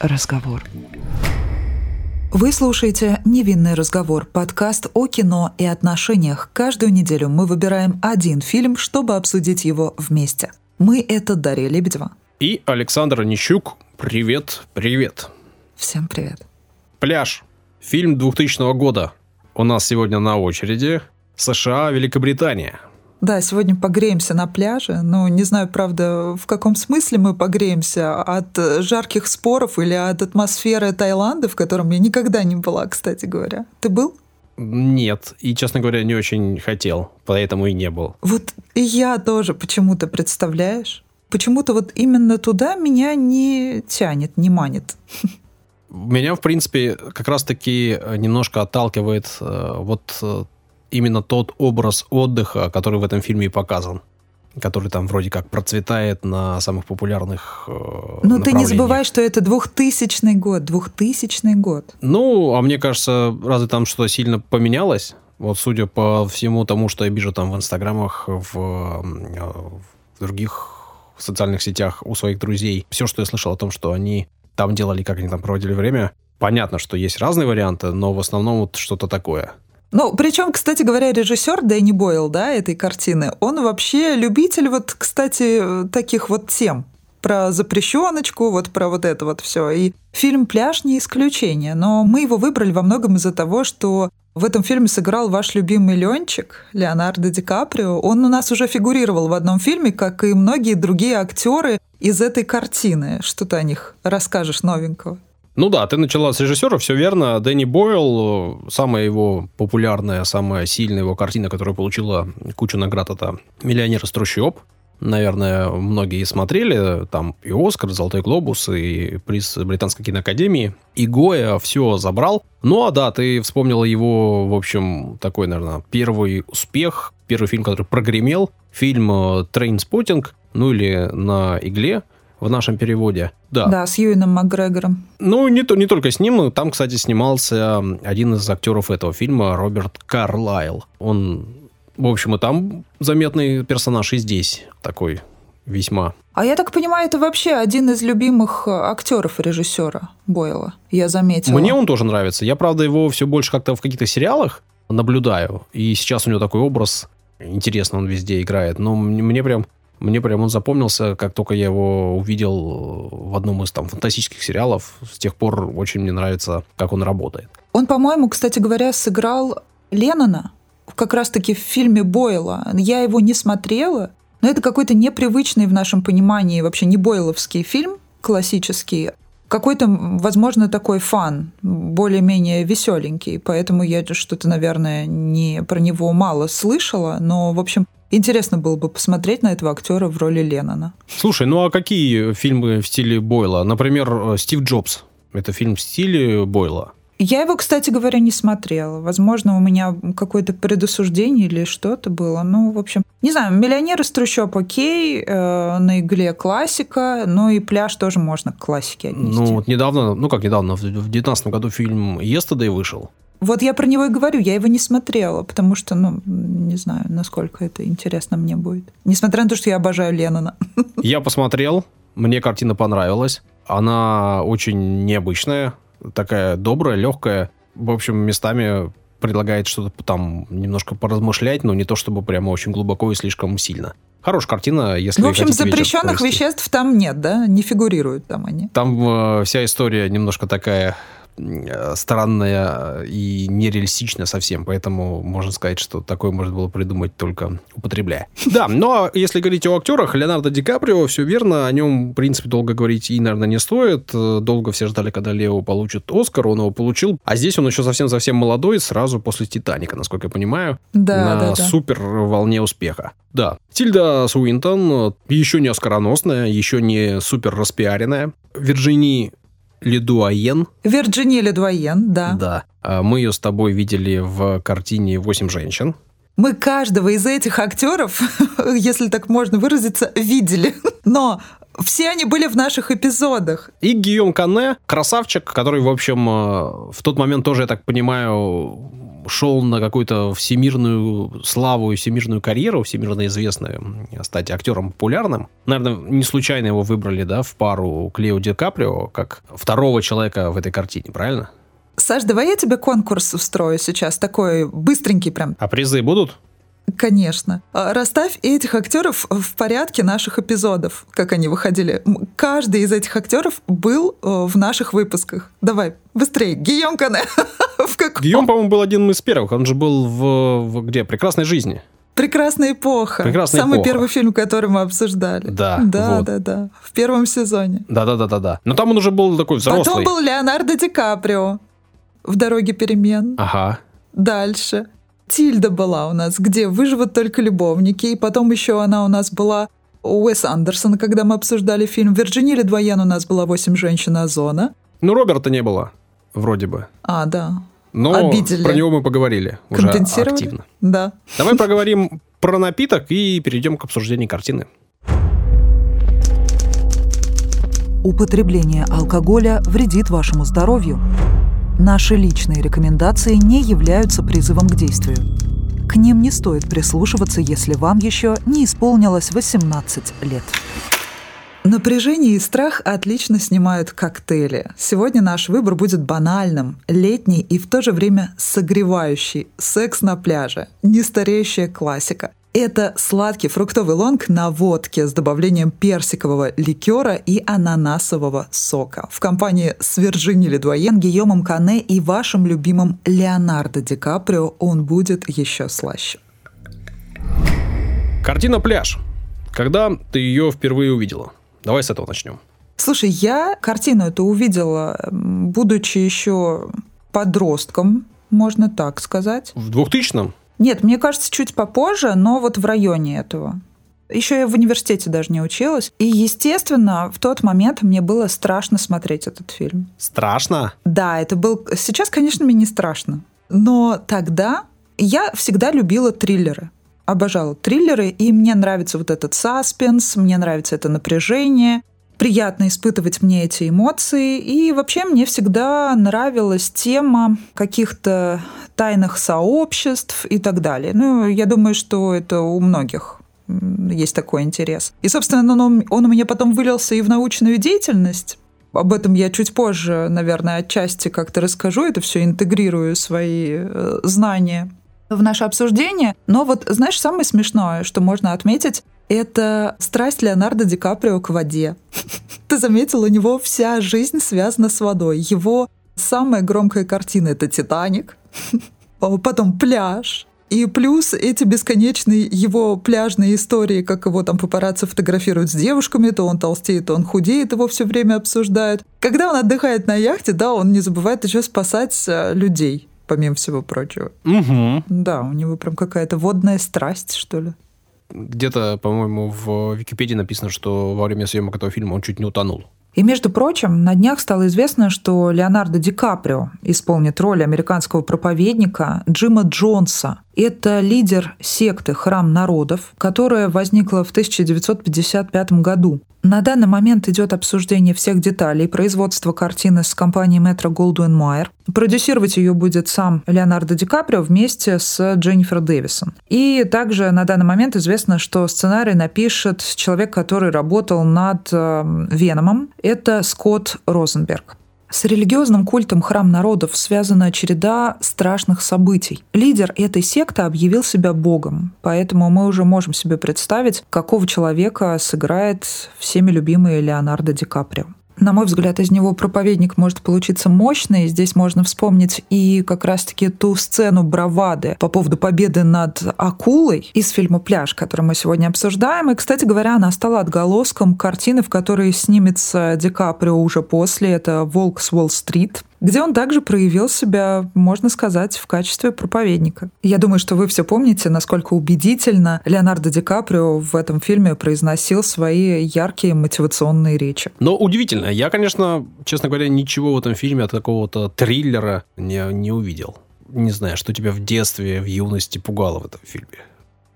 разговор. Вы слушаете «Невинный разговор» – подкаст о кино и отношениях. Каждую неделю мы выбираем один фильм, чтобы обсудить его вместе. Мы – это Дарья Лебедева. И Александр Онищук. Привет, привет. Всем привет. «Пляж». Фильм 2000 года. У нас сегодня на очереди США, Великобритания. Да, сегодня погреемся на пляже. Ну, не знаю, правда, в каком смысле мы погреемся. От жарких споров или от атмосферы Таиланда, в котором я никогда не была, кстати говоря. Ты был? Нет, и, честно говоря, не очень хотел, поэтому и не был. Вот и я тоже почему-то, представляешь? Почему-то вот именно туда меня не тянет, не манит. Меня, в принципе, как раз-таки немножко отталкивает э, вот э, именно тот образ отдыха, который в этом фильме и показан который там вроде как процветает на самых популярных э, Ну, ты не забывай, что это 2000 год, 2000 год. Ну, а мне кажется, разве там что сильно поменялось? Вот судя по всему тому, что я вижу там в инстаграмах, в, в других социальных сетях у своих друзей, все, что я слышал о том, что они там делали, как они там проводили время, понятно, что есть разные варианты, но в основном вот что-то такое – ну, причем, кстати говоря, режиссер Дэнни Бойл, да, этой картины, он вообще любитель вот, кстати, таких вот тем про запрещеночку, вот про вот это вот все. И фильм «Пляж» не исключение, но мы его выбрали во многом из-за того, что в этом фильме сыграл ваш любимый Ленчик, Леонардо Ди Каприо. Он у нас уже фигурировал в одном фильме, как и многие другие актеры из этой картины. Что ты о них расскажешь новенького? Ну да, ты начала с режиссера, все верно. Дэнни Бойл, самая его популярная, самая сильная его картина, которая получила кучу наград, это «Миллионер из трущоб». Наверное, многие смотрели. Там и «Оскар», «Золотой глобус», и приз Британской киноакадемии. И Гоя все забрал. Ну а да, ты вспомнила его, в общем, такой, наверное, первый успех, первый фильм, который прогремел. Фильм «Trainspotting», ну или «На игле», в нашем переводе. Да. Да, с Юином Макгрегором. Ну, не, то, не только с ним. Там, кстати, снимался один из актеров этого фильма, Роберт Карлайл. Он, в общем, и там заметный персонаж, и здесь такой весьма. А я так понимаю, это вообще один из любимых актеров режиссера Бойла. Я заметила. Мне он тоже нравится. Я, правда, его все больше как-то в каких-то сериалах наблюдаю. И сейчас у него такой образ. Интересно, он везде играет. Но мне прям мне прям он запомнился, как только я его увидел в одном из там фантастических сериалов. С тех пор очень мне нравится, как он работает. Он, по-моему, кстати говоря, сыграл Леннона как раз-таки в фильме Бойла. Я его не смотрела, но это какой-то непривычный в нашем понимании вообще не бойловский фильм, классический, какой-то, возможно, такой фан, более-менее веселенький, поэтому я что-то, наверное, не про него мало слышала, но, в общем, Интересно было бы посмотреть на этого актера в роли Леннона. Слушай, ну а какие фильмы в стиле Бойла? Например, «Стив Джобс». Это фильм в стиле Бойла. Я его, кстати говоря, не смотрела. Возможно, у меня какое-то предосуждение или что-то было. Ну, в общем, не знаю, «Миллионер из трущоб» окей, э, на игле классика, ну и «Пляж» тоже можно к классике отнести. Ну, вот недавно, ну как недавно, в 2019 году фильм «Yesterday» вышел. Вот я про него и говорю, я его не смотрела, потому что, ну, не знаю, насколько это интересно мне будет. Несмотря на то, что я обожаю Леннона. Я посмотрел, мне картина понравилась. Она очень необычная, такая добрая, легкая. В общем, местами предлагает что-то там немножко поразмышлять, но не то чтобы прямо очень глубоко и слишком сильно. Хорошая картина, если В общем, запрещенных веществ там нет, да? Не фигурируют там они. Там э, вся история немножко такая странная и нереалистичная совсем, поэтому можно сказать, что такое можно было придумать только употребляя. Да, но если говорить о актерах, Леонардо Ди Каприо, все верно, о нем, в принципе, долго говорить и, наверное, не стоит. Долго все ждали, когда Лео получит Оскар, он его получил, а здесь он еще совсем-совсем молодой, сразу после «Титаника», насколько я понимаю, да, на да, да. супер волне успеха. Да. Тильда Суинтон еще не оскароносная, еще не супер распиаренная. Вирджини Ледуаен. Вирджиния Ледуаен, да. Да. А мы ее с тобой видели в картине «Восемь женщин». Мы каждого из этих актеров, если так можно выразиться, видели. Но все они были в наших эпизодах. И Гийом Кане, красавчик, который, в общем, э, в тот момент тоже, я так понимаю, шел на какую-то всемирную славу и всемирную карьеру, всемирно известную, стать актером популярным. Наверное, не случайно его выбрали, да, в пару Клео Ди Каприо, как второго человека в этой картине, правильно? Саш, давай я тебе конкурс устрою сейчас, такой быстренький прям. А призы будут? Конечно. А, расставь этих актеров в порядке наших эпизодов, как они выходили. Каждый из этих актеров был э, в наших выпусках. Давай, быстрее. Гийом Кане. в каком? Гийом, по-моему, был один из первых. Он же был в, в где? «Прекрасной жизни». Прекрасная эпоха. Прекрасная Самый эпоха. первый фильм, который мы обсуждали. Да. Да, вот. да, да. В первом сезоне. Да, да, да, да, да. Но там он уже был такой взрослый. Потом был Леонардо Ди Каприо в дороге перемен. Ага. Дальше. Тильда была у нас, где выживут только любовники. И потом еще она у нас была у Уэс Андерсона, когда мы обсуждали фильм. Вирджиния Ледвоен у нас была «Восемь женщин Озона». Ну, Роберта не было, вроде бы. А, да. Но Обидели. про него мы поговорили уже активно. Да. Давай проговорим про напиток и перейдем к обсуждению картины. Употребление алкоголя вредит вашему здоровью. Наши личные рекомендации не являются призывом к действию. К ним не стоит прислушиваться, если вам еще не исполнилось 18 лет. Напряжение и страх отлично снимают коктейли. Сегодня наш выбор будет банальным, летний и в то же время согревающий. Секс на пляже. Нестареющая классика. Это сладкий фруктовый лонг на водке с добавлением персикового ликера и ананасового сока. В компании с Вирджини Ледуаен, Гийомом Кане и вашим любимым Леонардо Ди Каприо он будет еще слаще. Картина «Пляж». Когда ты ее впервые увидела? Давай с этого начнем. Слушай, я картину эту увидела, будучи еще подростком, можно так сказать. В 2000-м? Нет, мне кажется, чуть попозже, но вот в районе этого. Еще я в университете даже не училась. И, естественно, в тот момент мне было страшно смотреть этот фильм. Страшно? Да, это был... Сейчас, конечно, мне не страшно. Но тогда я всегда любила триллеры. Обожала триллеры, и мне нравится вот этот саспенс, мне нравится это напряжение приятно испытывать мне эти эмоции. И вообще мне всегда нравилась тема каких-то тайных сообществ и так далее. Ну, я думаю, что это у многих есть такой интерес. И, собственно, он, он у меня потом вылился и в научную деятельность. Об этом я чуть позже, наверное, отчасти как-то расскажу. Это все интегрирую свои э, знания в наше обсуждение. Но вот, знаешь, самое смешное, что можно отметить, это страсть Леонардо Ди Каприо к воде. Ты заметил, у него вся жизнь связана с водой. Его самая громкая картина — это «Титаник», потом «Пляж», и плюс эти бесконечные его пляжные истории, как его там папарацци фотографируют с девушками, то он толстеет, то он худеет, его все время обсуждают. Когда он отдыхает на яхте, да, он не забывает еще спасать э, людей, помимо всего прочего. Угу. Да, у него прям какая-то водная страсть, что ли. Где-то, по-моему, в Википедии написано, что во время съемок этого фильма он чуть не утонул. И, между прочим, на днях стало известно, что Леонардо Ди Каприо исполнит роль американского проповедника Джима Джонса. Это лидер секты «Храм народов», которая возникла в 1955 году. На данный момент идет обсуждение всех деталей производства картины с компанией Метро Голдуин Майер. Продюсировать ее будет сам Леонардо Ди Каприо вместе с Дженнифер Дэвисон. И также на данный момент известно, что сценарий напишет человек, который работал над э, Веномом. Это Скотт Розенберг. С религиозным культом храм народов связана череда страшных событий. Лидер этой секты объявил себя богом, поэтому мы уже можем себе представить, какого человека сыграет всеми любимый Леонардо Ди Каприо. На мой взгляд, из него проповедник может получиться мощный. Здесь можно вспомнить и как раз-таки ту сцену бравады по поводу победы над акулой из фильма «Пляж», который мы сегодня обсуждаем. И, кстати говоря, она стала отголоском картины, в которой снимется Ди Каприо уже после. Это «Волк с Уолл-стрит», где он также проявил себя, можно сказать, в качестве проповедника. Я думаю, что вы все помните, насколько убедительно Леонардо Ди Каприо в этом фильме произносил свои яркие мотивационные речи. Но удивительно. Я, конечно, честно говоря, ничего в этом фильме от какого-то триллера не, не увидел. Не знаю, что тебя в детстве, в юности пугало в этом фильме.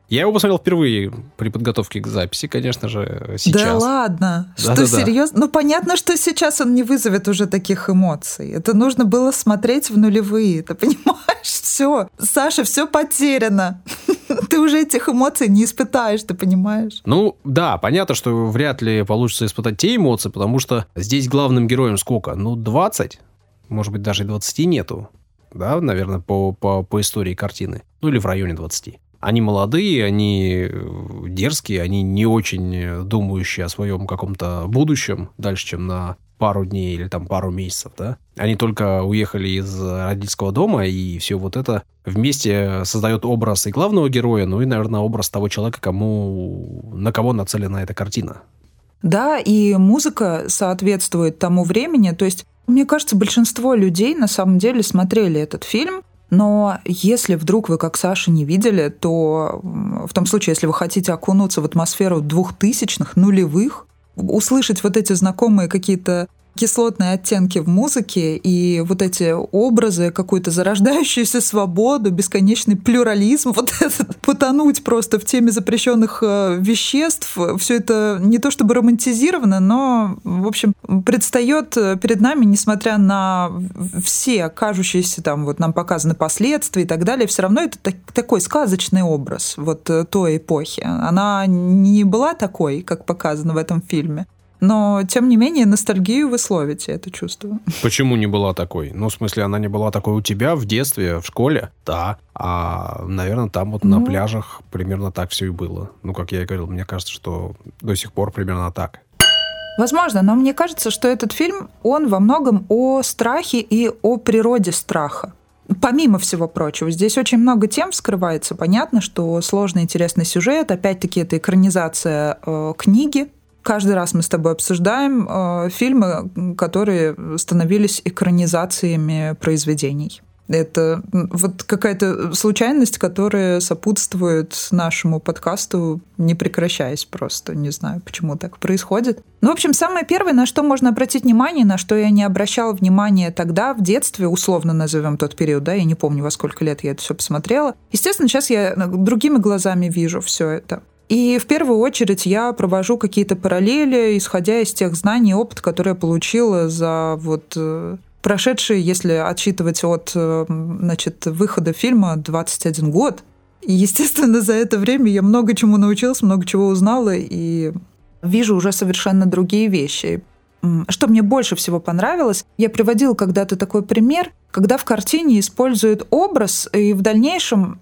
Я его посмотрел впервые при подготовке к записи, конечно же, сейчас. Да ладно? Да, что, да, да. серьезно? Ну, понятно, что сейчас он не вызовет уже таких эмоций. Это нужно было смотреть в нулевые, ты понимаешь? Все, Саша, все потеряно. Ты уже этих эмоций не испытаешь, ты понимаешь? Ну, да, понятно, что вряд ли получится испытать те эмоции, потому что здесь главным героем сколько? Ну, 20? Может быть, даже и 20 нету. Да, наверное, по, по, по истории картины. Ну, или в районе 20. Они молодые, они э, дерзкие, они не очень думающие о своем каком-то будущем дальше, чем на пару дней или там пару месяцев, да. Они только уехали из родительского дома, и все вот это вместе создает образ и главного героя, ну и, наверное, образ того человека, кому, на кого нацелена эта картина. Да, и музыка соответствует тому времени. То есть, мне кажется, большинство людей на самом деле смотрели этот фильм, но если вдруг вы, как Саша, не видели, то в том случае, если вы хотите окунуться в атмосферу двухтысячных, нулевых, услышать вот эти знакомые какие-то кислотные оттенки в музыке и вот эти образы, какую-то зарождающуюся свободу, бесконечный плюрализм, вот этот, потонуть просто в теме запрещенных э, веществ, все это не то чтобы романтизировано, но, в общем, предстает э, перед нами, несмотря на все кажущиеся там, вот нам показаны последствия и так далее, все равно это так, такой сказочный образ вот э, той эпохи. Она не была такой, как показано в этом фильме. Но, тем не менее, ностальгию вы словите это чувство. Почему не была такой? Ну, в смысле, она не была такой у тебя в детстве, в школе? Да. А, наверное, там вот ну... на пляжах примерно так все и было. Ну, как я и говорил, мне кажется, что до сих пор примерно так. Возможно, но мне кажется, что этот фильм, он во многом о страхе и о природе страха. Помимо всего прочего, здесь очень много тем вскрывается. Понятно, что сложный интересный сюжет. Опять-таки, это экранизация э, книги каждый раз мы с тобой обсуждаем э, фильмы, которые становились экранизациями произведений. Это вот какая-то случайность, которая сопутствует нашему подкасту, не прекращаясь просто. Не знаю, почему так происходит. Ну, в общем, самое первое, на что можно обратить внимание, на что я не обращала внимания тогда, в детстве, условно назовем тот период, да, я не помню, во сколько лет я это все посмотрела. Естественно, сейчас я другими глазами вижу все это. И в первую очередь я провожу какие-то параллели, исходя из тех знаний и опыта, которые я получила за вот э, прошедшие, если отсчитывать от э, значит, выхода фильма, 21 год. И, естественно, за это время я много чему научилась, много чего узнала и вижу уже совершенно другие вещи. Что мне больше всего понравилось, я приводила когда-то такой пример, когда в картине используют образ, и в дальнейшем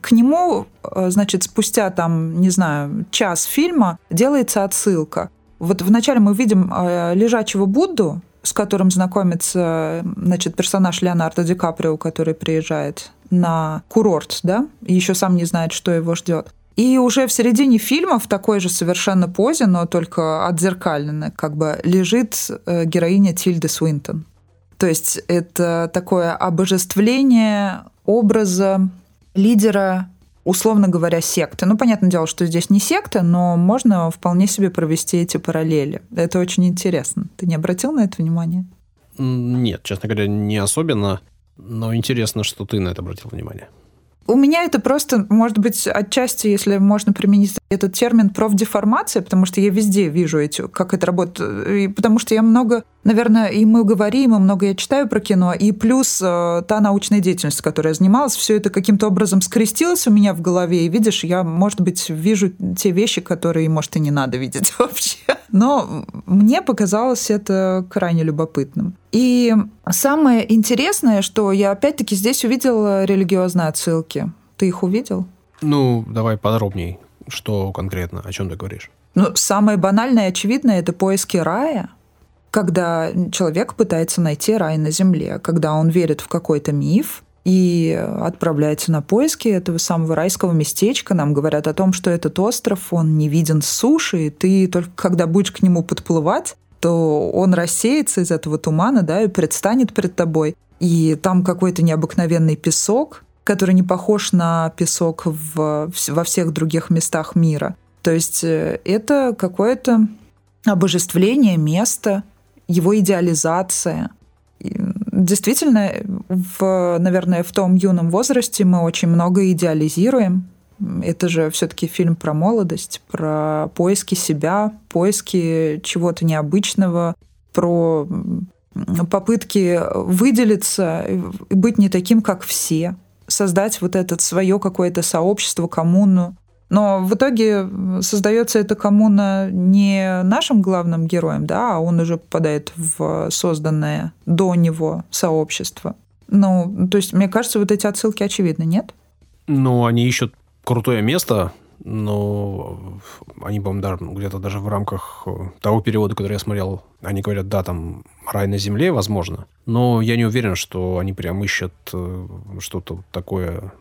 к нему, э, значит, спустя там, не знаю, час фильма делается отсылка. Вот вначале мы видим э, лежачего Будду, с которым знакомится, значит, персонаж Леонардо Ди Каприо, который приезжает на курорт, да, еще сам не знает, что его ждет. И уже в середине фильма в такой же совершенно позе, но только отзеркаленной, как бы лежит э, героиня Тильды Свинтон. То есть это такое обожествление образа лидера, условно говоря, секты. Ну, понятное дело, что здесь не секта, но можно вполне себе провести эти параллели. Это очень интересно. Ты не обратил на это внимание? Нет, честно говоря, не особенно. Но интересно, что ты на это обратил внимание. У меня это просто, может быть, отчасти, если можно применить этот термин профдеформация, потому что я везде вижу эти, как это работает. И потому что я много, наверное, и мы говорим, и много я читаю про кино, и плюс э, та научная деятельность, которой я занималась, все это каким-то образом скрестилось у меня в голове, и видишь, я, может быть, вижу те вещи, которые, может, и не надо видеть вообще. Но мне показалось это крайне любопытным. И самое интересное, что я опять-таки здесь увидела религиозные отсылки. Ты их увидел? Ну, давай подробней. Что конкретно? О чем ты говоришь? Ну, самое банальное и очевидное – это поиски рая, когда человек пытается найти рай на земле, когда он верит в какой-то миф, и отправляется на поиски этого самого райского местечка. Нам говорят о том, что этот остров, он не виден с суши, и ты только когда будешь к нему подплывать, то он рассеется из этого тумана, да, и предстанет перед тобой. И там какой-то необыкновенный песок, который не похож на песок в, во всех других местах мира. То есть э, это какое-то обожествление места, его идеализация – действительно, в, наверное, в том юном возрасте мы очень много идеализируем. Это же все-таки фильм про молодость, про поиски себя, поиски чего-то необычного, про попытки выделиться и быть не таким, как все, создать вот это свое какое-то сообщество, коммуну. Но в итоге создается эта коммуна не нашим главным героем, да, а он уже попадает в созданное до него сообщество. Ну, то есть, мне кажется, вот эти отсылки очевидны, нет? Ну, они ищут крутое место, но они, по-моему, даже, где-то даже в рамках э, того перевода, который я смотрел, они говорят, да, там рай на земле, возможно, но я не уверен, что они прям ищут э, что-то такое,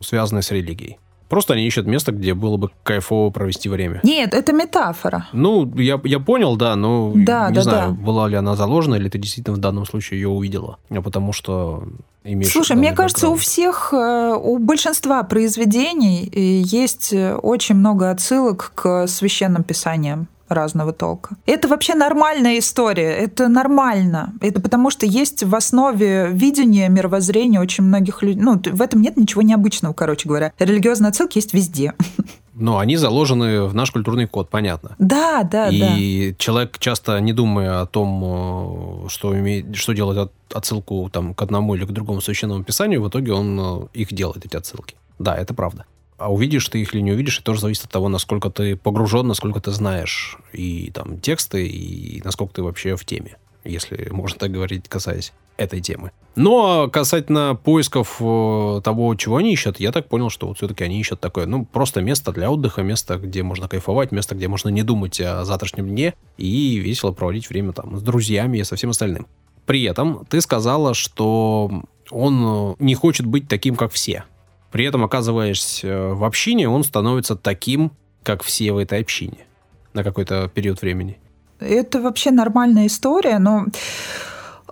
связанное с религией. Просто они ищут место, где было бы кайфово провести время. Нет, это метафора. Ну, я, я понял, да, но да, не да, знаю, да. была ли она заложена, или ты действительно в данном случае ее увидела. А потому что имеешь Слушай, мне кажется, у бэкграунд. всех, э, у большинства произведений э, есть очень много отсылок к священным писаниям разного толка. Это вообще нормальная история, это нормально. Это потому что есть в основе видения, мировоззрения очень многих людей. Ну, в этом нет ничего необычного, короче говоря. Религиозные отсылки есть везде. Но они заложены в наш культурный код, понятно. Да, да, да. И человек часто не думая о том, э, что, имеет, что делать от- отсылку там, к одному или к другому священному писанию, в итоге он э, их делает, эти отсылки. Да, это правда. А увидишь ты их или не увидишь, это тоже зависит от того, насколько ты погружен, насколько ты знаешь и там тексты, и насколько ты вообще в теме, если можно так говорить, касаясь этой темы. Но касательно поисков э, того, чего они ищут, я так понял, что вот все-таки они ищут такое, ну, просто место для отдыха, место, где можно кайфовать, место, где можно не думать о завтрашнем дне и весело проводить время там с друзьями и со всем остальным. При этом ты сказала, что он э, не хочет быть таким, как все. При этом, оказываясь э, в общине, он становится таким, как все в этой общине на какой-то период времени. Это вообще нормальная история, но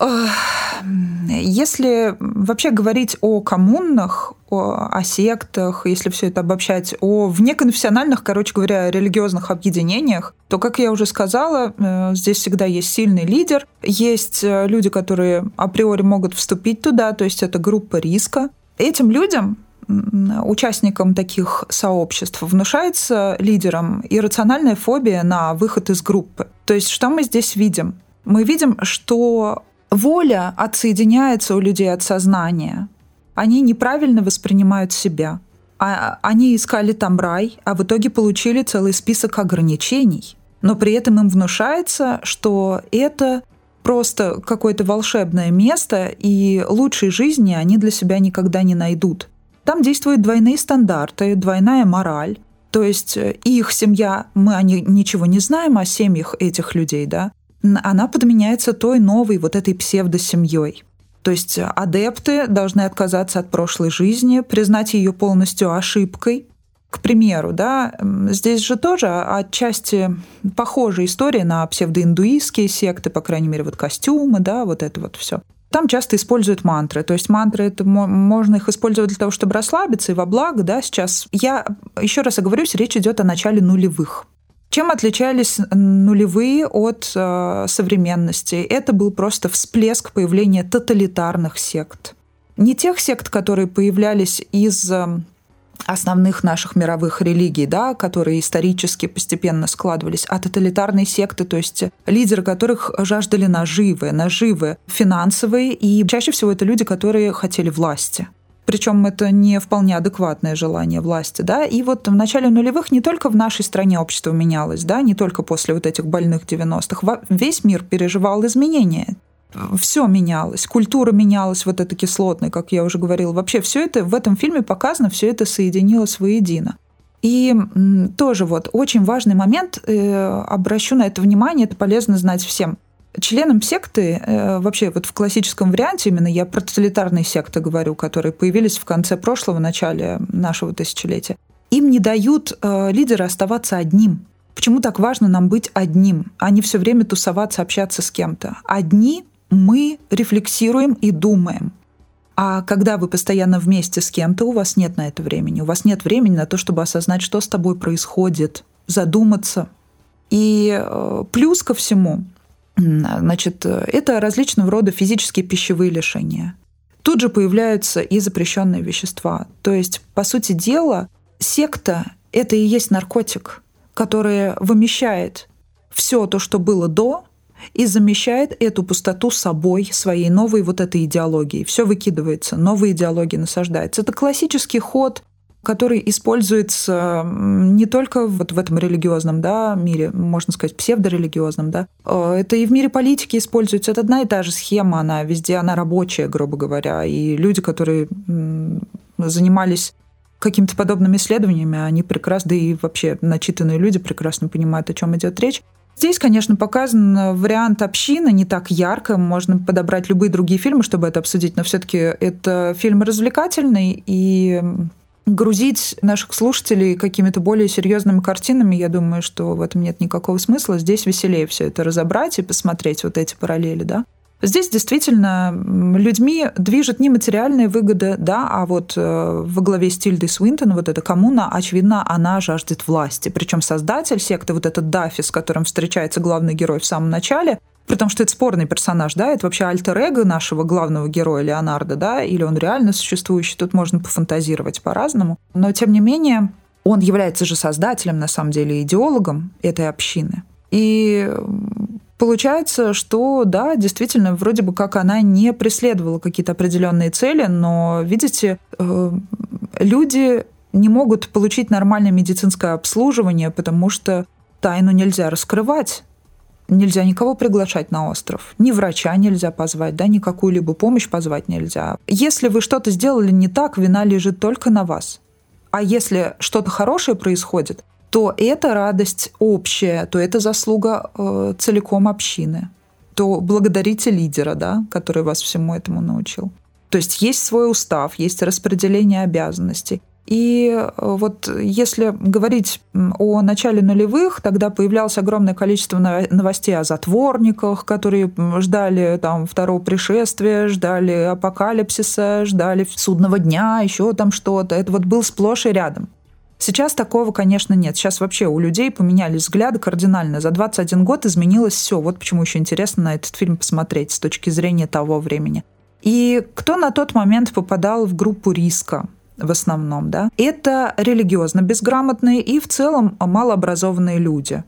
э, если вообще говорить о коммунах, о, о сектах, если все это обобщать, о внеконфессиональных, короче говоря, религиозных объединениях, то, как я уже сказала, э, здесь всегда есть сильный лидер, есть люди, которые априори могут вступить туда, то есть это группа риска. Этим людям участникам таких сообществ внушается лидерам иррациональная фобия на выход из группы. То есть что мы здесь видим? Мы видим, что воля отсоединяется у людей от сознания. Они неправильно воспринимают себя. А они искали там рай, а в итоге получили целый список ограничений. Но при этом им внушается, что это просто какое-то волшебное место, и лучшей жизни они для себя никогда не найдут. Там действуют двойные стандарты, двойная мораль. То есть э, их семья, мы о ней ничего не знаем о семьях этих людей, да, она подменяется той новой вот этой псевдосемьей. То есть э, адепты должны отказаться от прошлой жизни, признать ее полностью ошибкой. К примеру, да, здесь же тоже отчасти похожая история на псевдоиндуистские секты, по крайней мере, вот костюмы, да, вот это вот все. Там часто используют мантры. То есть мантры это мо- можно их использовать для того, чтобы расслабиться и во благо, да, сейчас. Я еще раз оговорюсь, речь идет о начале нулевых. Чем отличались нулевые от э, современности? Это был просто всплеск появления тоталитарных сект. Не тех сект, которые появлялись из э, основных наших мировых религий, да, которые исторически постепенно складывались, а тоталитарные секты, то есть лидеры которых жаждали наживы, наживы финансовые, и чаще всего это люди, которые хотели власти. Причем это не вполне адекватное желание власти, да. И вот в начале нулевых не только в нашей стране общество менялось, да, не только после вот этих больных 90-х. Во- Весь мир переживал изменения все менялось, культура менялась, вот эта кислотная, как я уже говорила. Вообще все это в этом фильме показано, все это соединилось воедино. И тоже вот очень важный момент, э, обращу на это внимание, это полезно знать всем. Членам секты, э, вообще вот в классическом варианте, именно я про тоталитарные секты говорю, которые появились в конце прошлого, начале нашего тысячелетия, им не дают э, лидеры оставаться одним. Почему так важно нам быть одним, а не все время тусоваться, общаться с кем-то? Одни мы рефлексируем и думаем. А когда вы постоянно вместе с кем-то, у вас нет на это времени. У вас нет времени на то, чтобы осознать, что с тобой происходит, задуматься. И э, плюс ко всему, значит, это различного рода физические пищевые лишения. Тут же появляются и запрещенные вещества. То есть, по сути дела, Секта — это и есть наркотик, который вымещает все то, что было до, и замещает эту пустоту собой, своей новой вот этой идеологией. Все выкидывается, новые идеологии насаждаются. Это классический ход который используется не только вот в этом религиозном да, мире, можно сказать, псевдорелигиозном, да, э, это и в мире политики используется. Это одна и та же схема, она везде, она рабочая, грубо говоря. И люди, которые занимались какими-то подобными исследованиями, они прекрасно, да и вообще начитанные люди прекрасно понимают, о чем идет речь. Здесь, конечно, показан вариант общины не так ярко. Можно подобрать любые другие фильмы, чтобы это обсудить, но все-таки это фильм развлекательный, и грузить наших слушателей какими-то более серьезными картинами, я думаю, что в этом нет никакого смысла. Здесь веселее все это разобрать и посмотреть вот эти параллели, да. Здесь действительно людьми движет не материальные выгоды, да, а вот э, во главе с Тильдой Свинтон вот эта коммуна, очевидно, она жаждет власти. Причем создатель секты, вот этот Даффи, с которым встречается главный герой в самом начале, при том, что это спорный персонаж, да, это вообще альтер-эго нашего главного героя Леонардо, да, или он реально существующий, тут можно пофантазировать по-разному. Но, тем не менее, он является же создателем, на самом деле, идеологом этой общины. И Получается, что да, действительно, вроде бы как она не преследовала какие-то определенные цели, но, видите, э, люди не могут получить нормальное медицинское обслуживание, потому что тайну нельзя раскрывать нельзя никого приглашать на остров. Ни врача нельзя позвать, да, ни какую-либо помощь позвать нельзя. Если вы что-то сделали не так, вина лежит только на вас. А если что-то хорошее происходит, то это радость общая, то это заслуга э, целиком общины. То благодарите лидера, да, который вас всему этому научил. То есть есть свой устав, есть распределение обязанностей. И э, вот если говорить о начале нулевых, тогда появлялось огромное количество новостей о затворниках, которые ждали там второго пришествия, ждали апокалипсиса, ждали судного дня, еще там что-то. Это вот был сплошь и рядом. Сейчас такого, конечно, нет. Сейчас вообще у людей поменялись взгляды кардинально. За 21 год изменилось все. Вот почему еще интересно на этот фильм посмотреть с точки зрения того времени. И кто на тот момент попадал в группу риска? в основном, да, это религиозно безграмотные и в целом малообразованные люди.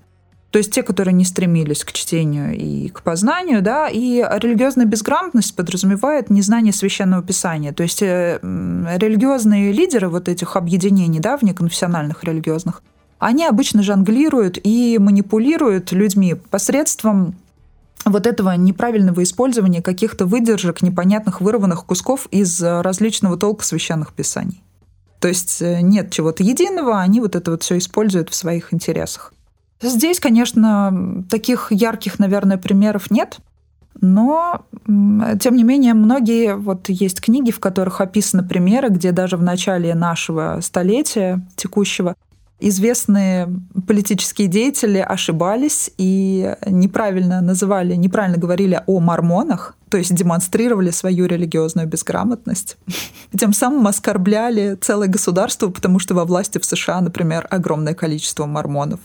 То есть те, которые не стремились к чтению и к познанию, да, и религиозная безграмотность подразумевает незнание священного писания. То есть э, религиозные лидеры вот этих объединений, да, внеконфессиональных религиозных, они обычно жонглируют и манипулируют людьми посредством вот этого неправильного использования каких-то выдержек, непонятных вырванных кусков из различного толка священных писаний. То есть э, нет чего-то единого, они вот это вот все используют в своих интересах. Здесь, конечно, таких ярких, наверное, примеров нет, но, тем не менее, многие, вот есть книги, в которых описаны примеры, где даже в начале нашего столетия текущего известные политические деятели ошибались и неправильно называли, неправильно говорили о мормонах, то есть демонстрировали свою религиозную безграмотность. Тем самым оскорбляли целое государство, потому что во власти в США, например, огромное количество мормонов.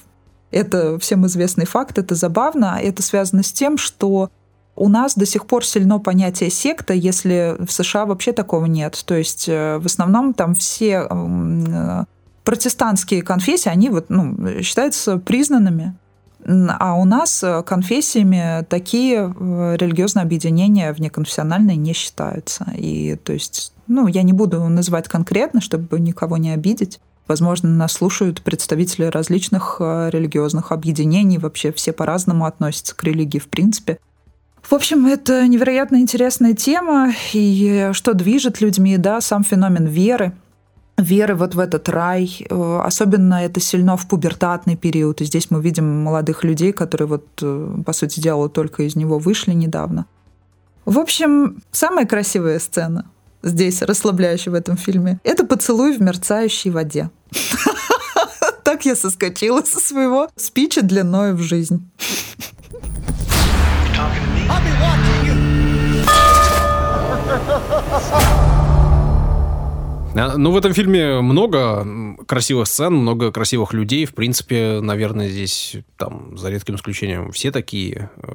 Это всем известный факт, это забавно, это связано с тем, что у нас до сих пор сильно понятие секта, если в США вообще такого нет. То есть э, в основном там все э, протестантские конфессии, они вот, ну, считаются признанными. А у нас конфессиями такие э, религиозные объединения внеконфессиональные не считаются. И то есть, ну, я не буду называть конкретно, чтобы никого не обидеть. Возможно, нас слушают представители различных э, религиозных объединений, вообще все по-разному относятся к религии в принципе. В общем, это невероятно интересная тема, и что движет людьми, да, сам феномен веры – веры вот в этот рай. Э, особенно это сильно в пубертатный период. И здесь мы видим молодых людей, которые вот, э, по сути дела, только из него вышли недавно. В общем, самая красивая сцена здесь, расслабляющая в этом фильме, это поцелуй в мерцающей воде. Так я соскочила со своего спича длиной в жизнь. А, ну, в этом фильме много красивых сцен, много красивых людей. В принципе, наверное, здесь, там, за редким исключением, все такие э,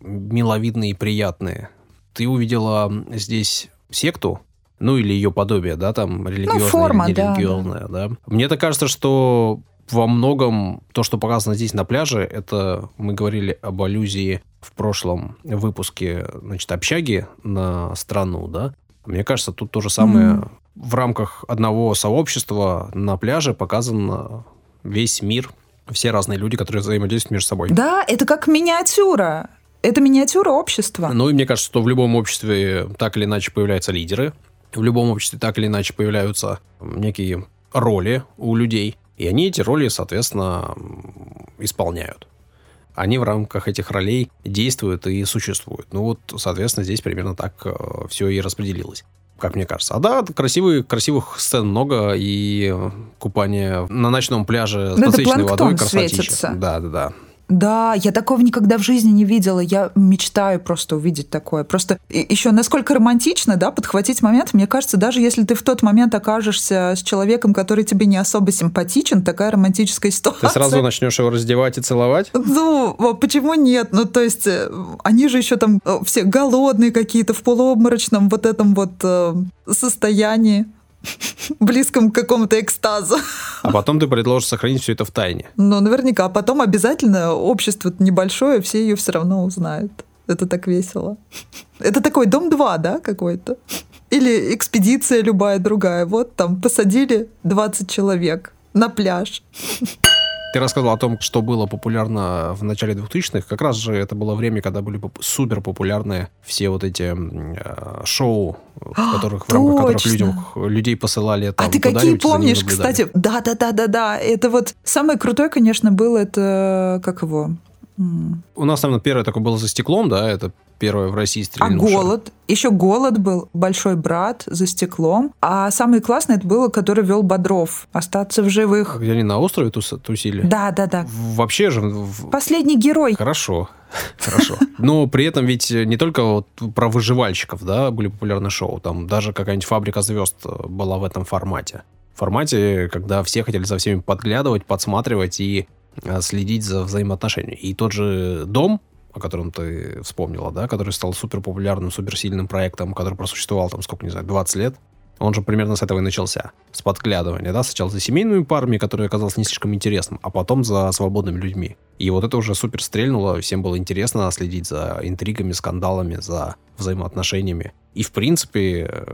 миловидные и приятные. Ты увидела здесь секту, ну или ее подобие, да, там религиозное ну, форма, нерелигиозное, да. да. Мне так кажется, что во многом то, что показано здесь на пляже, это мы говорили об аллюзии в прошлом выпуске, значит, общаги на страну, да. Мне кажется, тут то же самое mm-hmm. в рамках одного сообщества на пляже показан весь мир, все разные люди, которые взаимодействуют между собой. Да, это как миниатюра. Это миниатюра общества. Ну и мне кажется, что в любом обществе так или иначе появляются лидеры, в любом обществе так или иначе появляются некие роли у людей, и они эти роли, соответственно, исполняют. Они в рамках этих ролей действуют и существуют. Ну вот, соответственно, здесь примерно так э, все и распределилось как мне кажется. А да, красивые, красивых сцен много, и купание на ночном пляже с подсвеченной водой красотища. Да, да, да. Да, я такого никогда в жизни не видела. Я мечтаю просто увидеть такое. Просто еще насколько романтично, да, подхватить момент. Мне кажется, даже если ты в тот момент окажешься с человеком, который тебе не особо симпатичен, такая романтическая ситуация. Ты сразу начнешь его раздевать и целовать? Ну, почему нет? Ну, то есть, э, они же еще там э, все голодные какие-то в полуобморочном вот этом вот э, состоянии. близком к какому-то экстазу. А потом ты предложишь сохранить все это в тайне. Ну, наверняка. А потом обязательно общество небольшое, все ее все равно узнают. Это так весело. Это такой дом 2, да, какой-то? Или экспедиция любая другая. Вот там посадили 20 человек на пляж. Ты рассказывал о том, что было популярно в начале 2000-х. Как раз же это было время, когда были супер популярны все вот эти э, шоу, в а, которых, в рамках которых людям, людей посылали там, А ты какие помнишь, кстати? Да-да-да-да-да. Это вот самое крутое, конечно, было, это как его? У нас, наверное, первое такое было за стеклом, да, это первое в России стрельнувшее. А голод? Еще голод был, большой брат за стеклом. А самый классный это было, который вел Бодров. Остаться в живых. Где они на острове тус тусили? Да, да, да. Вообще же... Последний герой. Хорошо. Хорошо. Но при этом ведь не только вот про выживальщиков, да, были популярны шоу. Там даже какая-нибудь «Фабрика звезд» была в этом формате. В формате, когда все хотели за всеми подглядывать, подсматривать и а, следить за взаимоотношениями. И тот же «Дом», о котором ты вспомнила, да, который стал супер популярным, суперсильным проектом, который просуществовал там, сколько, не знаю, 20 лет, он же примерно с этого и начался. С подглядывания, да, сначала за семейными парами, которые оказалось не слишком интересным, а потом за свободными людьми. И вот это уже супер стрельнуло, всем было интересно следить за интригами, скандалами, за взаимоотношениями. И, в принципе,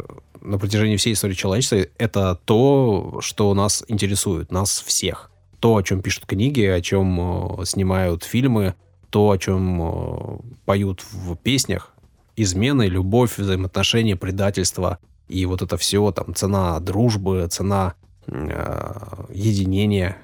на протяжении всей истории человечества это то, что нас интересует, нас всех. То, о чем пишут книги, о чем э, снимают фильмы, то, о чем э, поют в песнях, измены, любовь, взаимоотношения, предательство, и вот это все, там, цена дружбы, цена э, единения.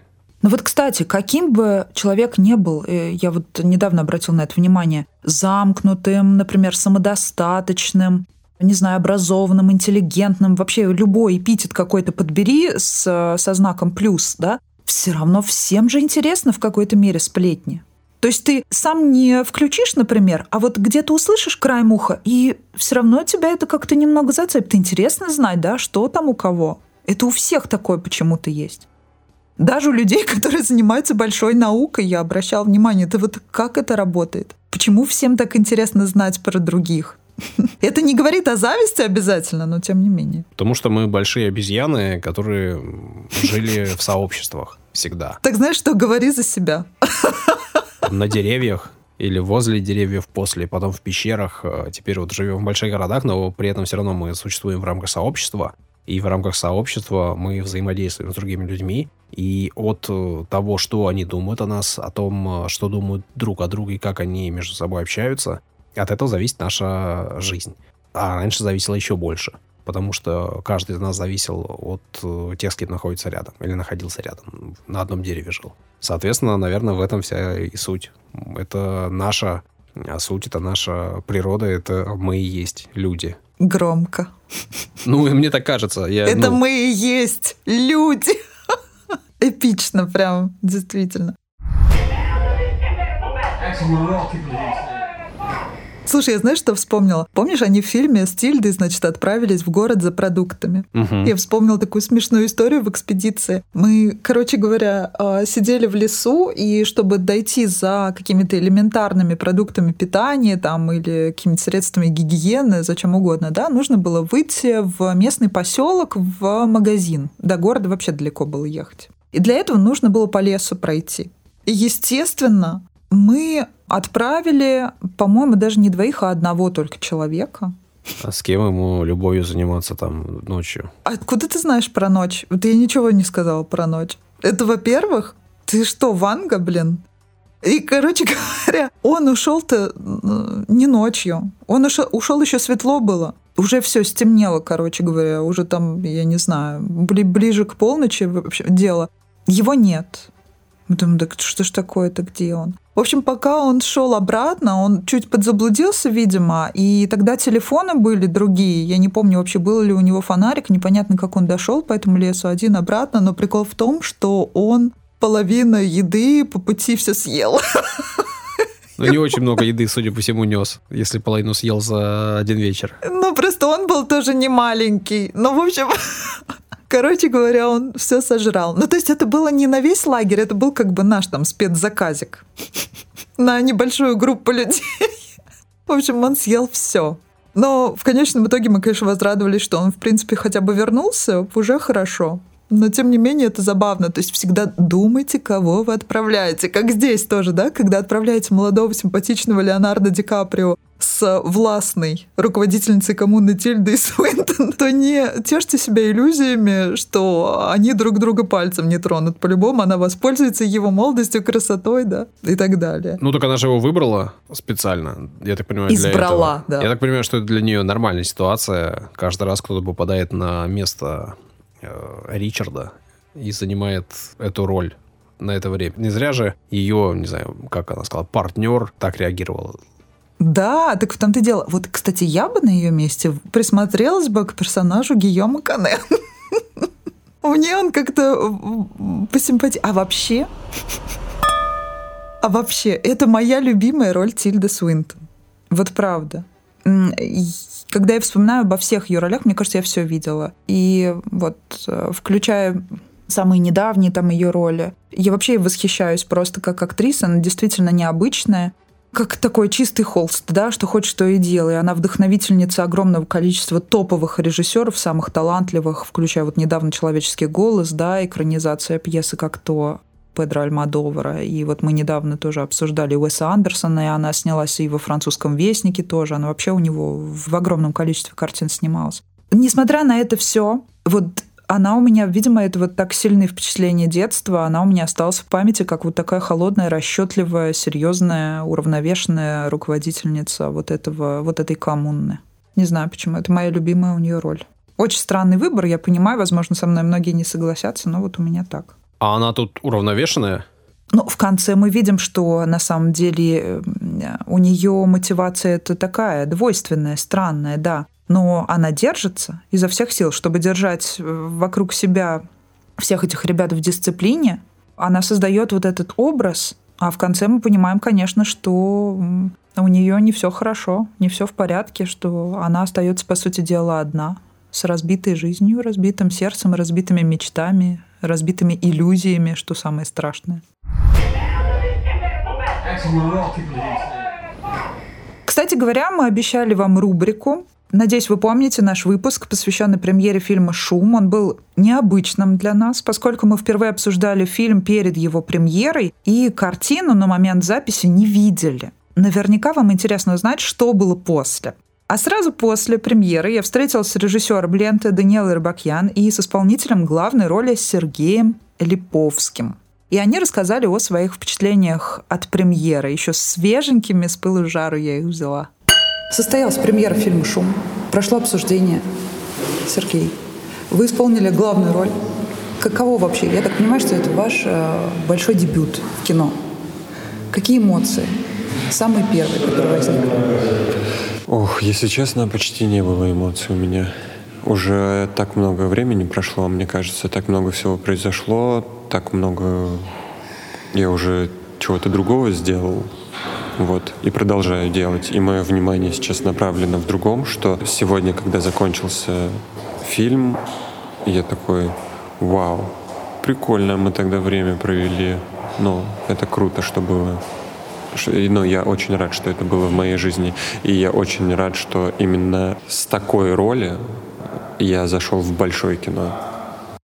Ну вот, кстати, каким бы человек не был, э, я вот недавно обратил на это внимание, замкнутым, например, самодостаточным, не знаю, образованным, интеллигентным, вообще любой эпитет какой-то подбери с, со знаком плюс, да, все равно всем же интересно в какой-то мере сплетни. То есть ты сам не включишь, например, а вот где-то услышишь край уха, и все равно тебя это как-то немного зацепит. Интересно знать, да, что там у кого. Это у всех такое почему-то есть. Даже у людей, которые занимаются большой наукой, я обращал внимание, это вот как это работает? Почему всем так интересно знать про других? Это не говорит о зависти обязательно, но тем не менее. Потому что мы большие обезьяны, которые жили в сообществах всегда. Так знаешь что, говори за себя на деревьях или возле деревьев после, потом в пещерах. Э, теперь вот живем в больших городах, но при этом все равно мы существуем в рамках сообщества. И в рамках сообщества мы взаимодействуем с другими людьми. И от э, того, что они думают о нас, о том, э, что думают друг о друге, и как они между собой общаются, от этого зависит наша жизнь. А раньше зависело еще больше потому что каждый из нас зависел от э, тех, с кем находится рядом или находился рядом, на одном дереве жил. Соответственно, наверное, в этом вся и суть. Это наша суть, это наша природа, это мы и есть люди. Громко. Ну, мне так кажется. Я, это ну... мы и есть люди. Эпично прям, действительно. Слушай, я знаешь, что вспомнила? Помнишь, они в фильме с Тильдой, значит, отправились в город за продуктами. Угу. Я вспомнила такую смешную историю в экспедиции. Мы, короче говоря, а, сидели в лесу, и чтобы дойти за какими-то элементарными продуктами питания там, или какими-то средствами гигиены, зачем угодно, да, нужно было выйти в местный поселок, в магазин. До города вообще далеко было ехать. И для этого нужно было по лесу пройти. И, естественно, мы отправили, по-моему, даже не двоих, а одного только человека. А с кем ему любовью заниматься там ночью? Откуда ты знаешь про ночь? Вот я ничего не сказала про ночь. Это, во-первых, ты что, Ванга, блин? И, короче говоря, он ушел-то не ночью. Он ушел, ушел еще светло было. Уже все стемнело, короче говоря. Уже там, я не знаю, бли, ближе к полночи вообще дело. Его нет. Мы думаем, да что ж такое-то, где он? В общем, пока он шел обратно, он чуть подзаблудился, видимо, и тогда телефоны были другие. Я не помню вообще, был ли у него фонарик, непонятно, как он дошел по этому лесу один обратно, но прикол в том, что он половину еды по пути все съел. Ну, не очень много еды, судя по всему, нес, если половину съел за один вечер. Ну, просто он был тоже не маленький. Ну, в общем, Короче говоря, он все сожрал. Ну, то есть это было не на весь лагерь, это был как бы наш там спецзаказик на небольшую группу людей. В общем, он съел все. Но в конечном итоге мы, конечно, возрадовались, что он, в принципе, хотя бы вернулся, уже хорошо. Но, тем не менее, это забавно. То есть всегда думайте, кого вы отправляете. Как здесь тоже, да? Когда отправляете молодого симпатичного Леонардо Ди Каприо с властной руководительницей коммуны Тильдой Суинтон, то не тешьте себя иллюзиями, что они друг друга пальцем не тронут. По-любому она воспользуется его молодостью, красотой, да, и так далее. Ну, так она же его выбрала специально, я так понимаю, Избрала, для этого. да. Я так понимаю, что это для нее нормальная ситуация. Каждый раз кто-то попадает на место э, Ричарда и занимает эту роль на это время. Не зря же ее, не знаю, как она сказала, партнер так реагировал. Да, так в том-то дело. Вот, кстати, я бы на ее месте присмотрелась бы к персонажу Гийома Кане. Мне он как-то посимпатичнее. А вообще... А вообще, это моя любимая роль Тильды Свинтон. Вот правда. Когда я вспоминаю обо всех ее ролях, мне кажется, я все видела. И вот э, включая самые недавние там ее роли. Я вообще восхищаюсь просто как актриса, она действительно необычная как такой чистый холст, да, что хочешь, то и делай. Она вдохновительница огромного количества топовых режиссеров, самых талантливых, включая вот недавно «Человеческий голос», да, экранизация пьесы «Как то», Педро Альмадовара. И вот мы недавно тоже обсуждали Уэса Андерсона, и она снялась и во «Французском вестнике» тоже. Она вообще у него в огромном количестве картин снималась. Несмотря на это все, вот она у меня, видимо, это вот так сильные впечатления детства, она у меня осталась в памяти как вот такая холодная, расчетливая, серьезная, уравновешенная руководительница вот этого, вот этой коммуны. Не знаю почему, это моя любимая у нее роль. Очень странный выбор, я понимаю, возможно, со мной многие не согласятся, но вот у меня так. А она тут уравновешенная? Ну, в конце мы видим, что на самом деле у нее мотивация это такая двойственная, странная, да но она держится изо всех сил, чтобы держать э, вокруг себя всех этих ребят в дисциплине. Она создает вот этот образ, а в конце мы понимаем, конечно, что у нее не все хорошо, не все в порядке, что она остается, по сути дела, одна, с разбитой жизнью, разбитым сердцем, разбитыми мечтами, разбитыми иллюзиями, что самое страшное. Кстати говоря, мы обещали вам рубрику Надеюсь, вы помните наш выпуск, посвященный премьере фильма «Шум». Он был необычным для нас, поскольку мы впервые обсуждали фильм перед его премьерой и картину на момент записи не видели. Наверняка вам интересно узнать, что было после. А сразу после премьеры я встретилась с режиссером ленты Даниэлой Рыбакьян и с исполнителем главной роли Сергеем Липовским. И они рассказали о своих впечатлениях от премьеры. Еще свеженькими с пылу жару я их взяла. Состоялась премьера фильма «Шум». Прошло обсуждение. Сергей, вы исполнили главную роль. Каково вообще? Я так понимаю, что это ваш э, большой дебют в кино. Какие эмоции? Самые первые, которые возникли? Ох, если честно, почти не было эмоций у меня. Уже так много времени прошло, мне кажется, так много всего произошло, так много я уже чего-то другого сделал, Вот. И продолжаю делать. И мое внимание сейчас направлено в другом, что сегодня, когда закончился фильм, я такой, вау, прикольно мы тогда время провели. Ну, это круто, что было. Ну, я очень рад, что это было в моей жизни. И я очень рад, что именно с такой роли я зашел в большое кино.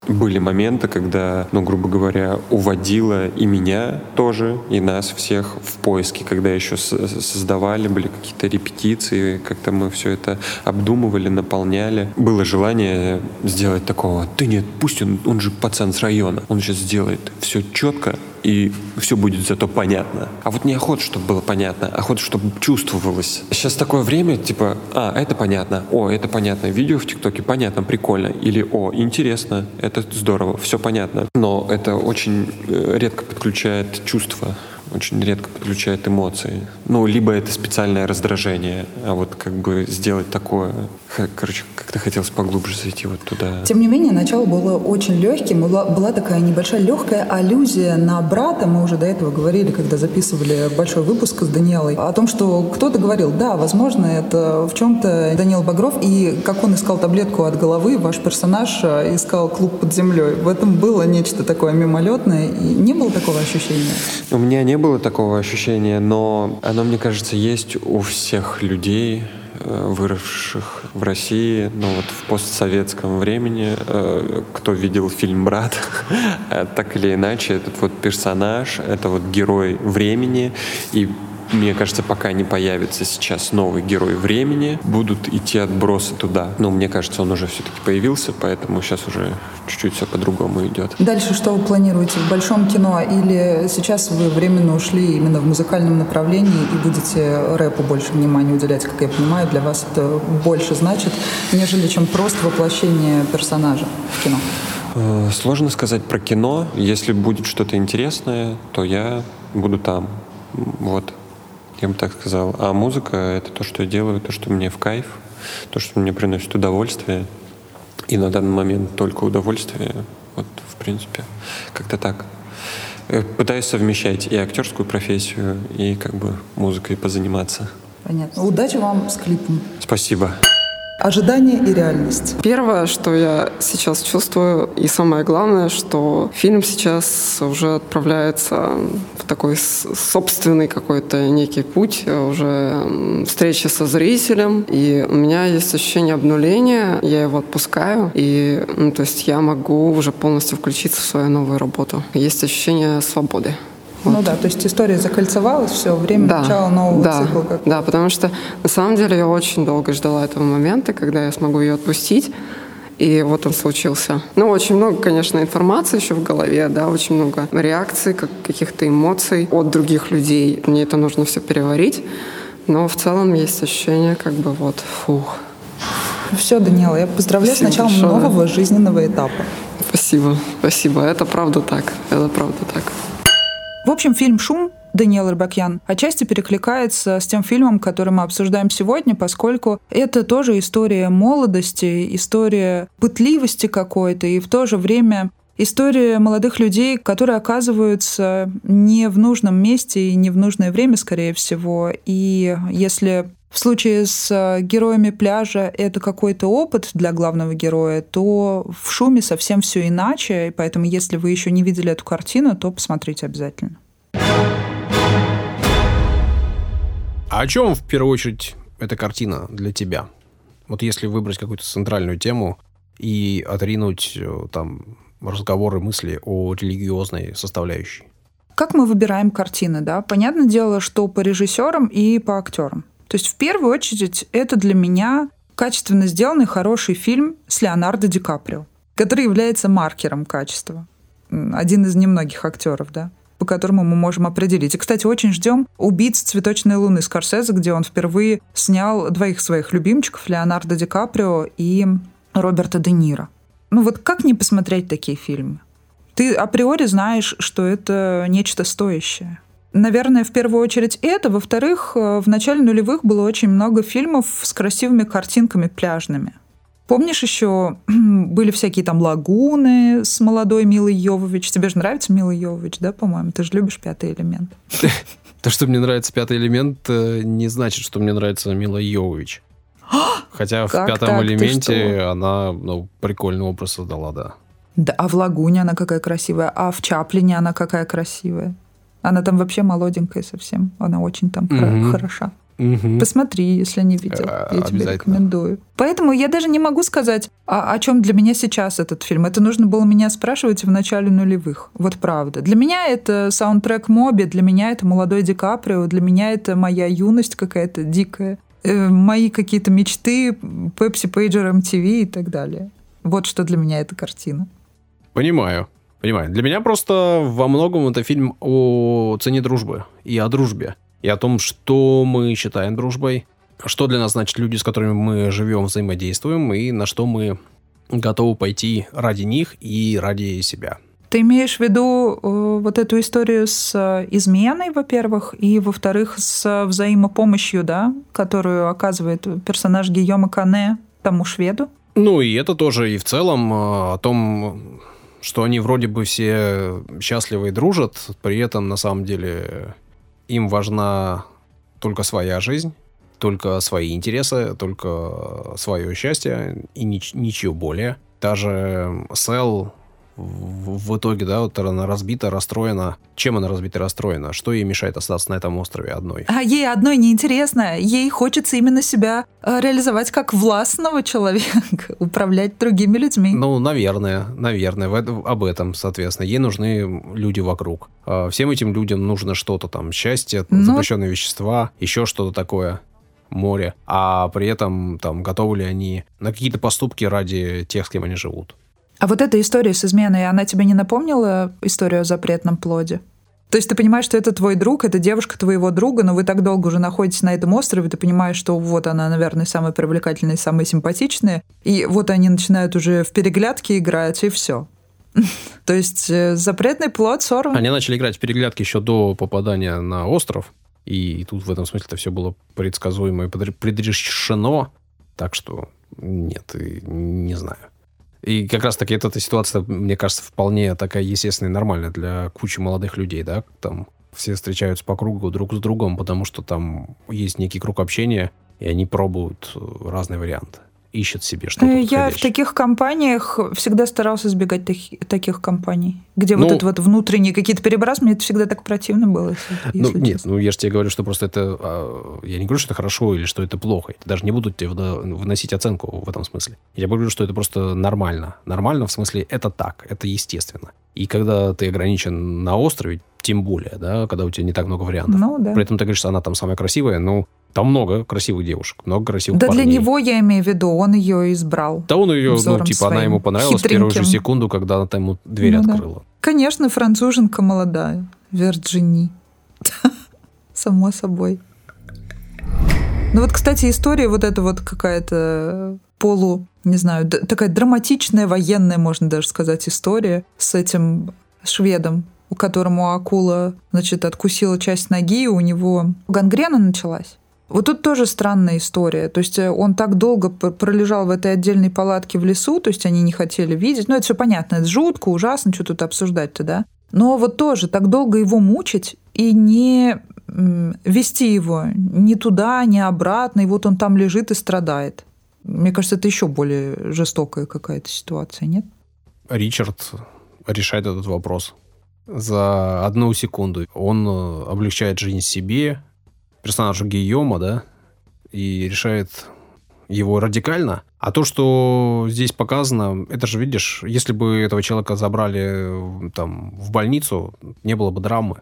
Были моменты, когда, ну, грубо говоря, уводила и меня тоже, и нас всех в поиске, когда еще создавали, были какие-то репетиции, как-то мы все это обдумывали, наполняли. Было желание сделать такого, да нет, пусть он, он же пацан с района, он сейчас сделает все четко, и все будет зато понятно. А вот не охота, чтобы было понятно, а охота, чтобы чувствовалось. Сейчас такое время, типа, а, это понятно, о, это понятно, видео в ТикТоке понятно, прикольно, или о, интересно, это здорово, все понятно. Но это очень э, редко подключает чувства очень редко подключает эмоции. Ну, либо это специальное раздражение, а вот как бы сделать такое... Короче, как-то хотелось поглубже зайти вот туда. Тем не менее, начало было очень легким. Была, была такая небольшая легкая аллюзия на брата. Мы уже до этого говорили, когда записывали большой выпуск с Даниэлой, о том, что кто-то говорил, да, возможно, это в чем-то Даниэл Багров, и как он искал таблетку от головы, ваш персонаж э, искал клуб под землей. В этом было нечто такое мимолетное, и не было такого ощущения? У меня не было такого ощущения, но оно, мне кажется, есть у всех людей, э, выросших в России, ну вот в постсоветском времени, э, кто видел фильм «Брат», э, так или иначе, этот вот персонаж, это вот герой времени, и мне кажется, пока не появится сейчас новый герой времени, будут идти отбросы туда. Но мне кажется, он уже все-таки появился, поэтому сейчас уже чуть-чуть все по-другому идет. Дальше что вы планируете? В большом кино или сейчас вы временно ушли именно в музыкальном направлении и будете рэпу больше внимания уделять, как я понимаю, для вас это больше значит, нежели чем просто воплощение персонажа в кино? Э, сложно сказать про кино. Если будет что-то интересное, то я буду там. Вот я бы так сказал. А музыка — это то, что я делаю, то, что мне в кайф, то, что мне приносит удовольствие. И на данный момент только удовольствие. Вот, в принципе, как-то так. Я пытаюсь совмещать и актерскую профессию, и как бы музыкой позаниматься. Понятно. Удачи вам с клипом. Спасибо. Ожидание и реальность. Первое, что я сейчас чувствую, и самое главное, что фильм сейчас уже отправляется в такой собственный какой-то некий путь, уже встреча со зрителем, и у меня есть ощущение обнуления, я его отпускаю, и ну, то есть я могу уже полностью включиться в свою новую работу. Есть ощущение свободы. Вот. Ну да, то есть история закольцевалась, все, время да, начала нового да, цикла. Как да, потому что на самом деле я очень долго ждала этого момента, когда я смогу ее отпустить. И вот он случился. Ну, очень много, конечно, информации еще в голове, да, очень много реакций, как, каких-то эмоций от других людей. Мне это нужно все переварить. Но в целом есть ощущение, как бы вот, фух. Все, Даниэла, я поздравляю спасибо с началом большое. нового жизненного этапа. Спасибо, спасибо. Это правда так. Это правда так. В общем, фильм «Шум» Даниэл Рыбакьян отчасти перекликается с тем фильмом, который мы обсуждаем сегодня, поскольку это тоже история молодости, история пытливости какой-то, и в то же время история молодых людей, которые оказываются не в нужном месте и не в нужное время, скорее всего. И если в случае с э, героями пляжа это какой-то опыт для главного героя, то в шуме совсем все иначе. И поэтому, если вы еще не видели эту картину, то посмотрите обязательно. А о чем в первую очередь эта картина для тебя? Вот если выбрать какую-то центральную тему и отринуть э, там разговоры, мысли о религиозной составляющей. Как мы выбираем картины, да? Понятное дело, что по режиссерам и по актерам. То есть в первую очередь это для меня качественно сделанный хороший фильм с Леонардо Ди Каприо, который является маркером качества. Один из немногих актеров, да по которому мы можем определить. И, кстати, очень ждем «Убийц цветочной луны» Скорсезе, где он впервые снял двоих своих любимчиков, Леонардо Ди Каприо и Роберта Де Ниро. Ну вот как не посмотреть такие фильмы? Ты априори знаешь, что это нечто стоящее. Наверное, в первую очередь это. Во-вторых, э, в начале нулевых было очень много фильмов с красивыми картинками пляжными. Помнишь еще были всякие там лагуны с молодой Милой Йовович? Тебе же нравится Мила Йовович, да, по-моему? Ты же любишь пятый элемент. То, что мне нравится пятый элемент, э, не значит, что мне нравится Мила Йовович. Хотя в пятом элементе она ну, прикольный образ создала, да. Да, а в Лагуне она какая красивая, а в Чаплине она какая красивая. Она там вообще молоденькая совсем. Она очень там Мгм. хороша. Мгм. Посмотри, если не видел. А, Я тебе рекомендую. Поэтому я даже не могу сказать, а, о чем для меня сейчас этот фильм. Это нужно было меня спрашивать в начале нулевых. Вот правда. Для меня это саундтрек Моби, для меня это молодой Ди Каприо, для меня это моя юность какая-то дикая, э, мои какие-то мечты, Пепси Пейджер, MTV и так далее. Вот что для меня эта картина. Понимаю. Понимаю. Для меня просто во многом это фильм о цене дружбы и о дружбе. И о том, что мы считаем дружбой, что для нас значит люди, с которыми мы живем, взаимодействуем, и на что мы готовы пойти ради них и ради себя. Ты имеешь в виду э, вот эту историю с э, изменой, во-первых, и, во-вторых, с э, взаимопомощью, да, которую оказывает персонаж Гийома Кане тому шведу? Ну и это тоже и в целом э, о том, что они вроде бы все счастливы и дружат, при этом на самом деле им важна только своя жизнь, только свои интересы, только свое счастье и нич- ничего более. Даже Сэл в, в итоге, да, вот она разбита, расстроена. Чем она разбита расстроена? Что ей мешает остаться на этом острове одной? А ей одной неинтересно. Ей хочется именно себя э, реализовать как властного человека, управлять другими людьми. Ну, наверное, наверное, в об этом, соответственно. Ей нужны люди вокруг. А Всем этим людям нужно что-то там, счастье, Ну- запрещенные вещества, еще что-то такое, море. А при этом там готовы ли они на какие-то поступки ради тех, с кем они живут. А вот эта история с изменой, она тебе не напомнила историю о запретном плоде? То есть ты понимаешь, что это твой друг, это девушка твоего друга, но вы так долго уже находитесь на этом острове, ты понимаешь, что вот она, наверное, самая привлекательная, самая симпатичная, и вот они начинают уже в переглядки играть, и все. То есть э, запретный плод сорван. Они начали играть в переглядки еще до попадания на остров. И тут в этом смысле это все было предсказуемо и предре- предрешено. Так что нет, не знаю. И как раз таки эта, эта ситуация, мне кажется, вполне такая естественная и нормальная для кучи молодых людей, да, там все встречаются по кругу друг с другом, потому что там есть некий круг общения, и они пробуют э, разные варианты, ищут себе что-то Э, Я в таких компаниях всегда старался избегать таки- таких компаний, где Ну- вот это вот внутренние какие-то перебрасы, мне это всегда так противно было. если- Ну, если нет, честно. ну я же тебе говорю, что просто это... а, Я не говорю, что это хорошо или что это плохо. Я даже не буду тебе выносить оценку в этом смысле. Я говорю, что это просто нормально. Нормально в смысле это так, это естественно. И когда ты ограничен на острове, тем более, да, когда у тебя не так много вариантов. Ну, да. При этом ты говоришь, что она там самая красивая, ну, там много красивых девушек, много красивых Да для парней. него я имею в виду, он ее избрал. Да он ее, ну, типа, она своим ему понравилась в первую же хитреньким. секунду, когда она там ему дверь Ну да. открыла. Конечно, француженка молодая, Вирджини. Само собой. Ну вот, кстати, история вот эта вот какая-то полу, не знаю, такая драматичная, военная, можно даже сказать, история с этим шведом, у которому акула, значит, откусила часть ноги, и у него гангрена началась. Вот тут тоже странная история. То есть э, он так долго пр- пролежал в этой отдельной палатке в лесу, то есть они не хотели видеть. Ну, это все понятно, это жутко, ужасно, что тут обсуждать-то, да? Но вот тоже так долго его мучить и не вести его ни туда, ни обратно, и вот он там лежит и страдает. Мне кажется, это еще более жестокая какая-то ситуация, нет? Ричард решает этот вопрос за одну секунду. Он э, облегчает жизнь себе, персонажу Гийома, да, и решает его радикально. А то, что здесь показано, это же, видишь, если бы этого человека забрали там в больницу, не было бы драмы,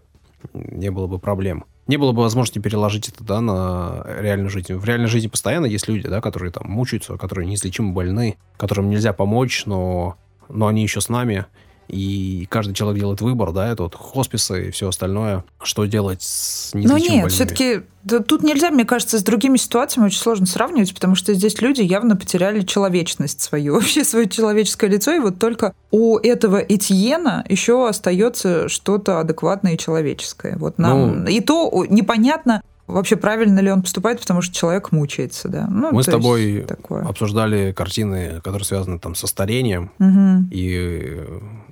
не было бы проблем. Не было бы возможности переложить это, да, на реальную жизнь. В реальной жизни постоянно есть люди, да, которые там мучаются, которые неизлечимо больны, которым нельзя помочь, но, но они еще с нами. И каждый человек делает выбор, да, это вот хосписы и все остальное. Что делать с Ну нет, все-таки тут нельзя, мне кажется, с другими ситуациями очень сложно сравнивать, потому что здесь люди явно потеряли человечность свою, вообще свое человеческое лицо, и вот только у этого Этьена еще остается что-то адекватное и человеческое. Вот нам Ну- и то непонятно вообще правильно ли он поступает, потому что человек мучается, да. Ну, Мы с тобой такое. обсуждали картины, которые связаны там со старением, Мгм. и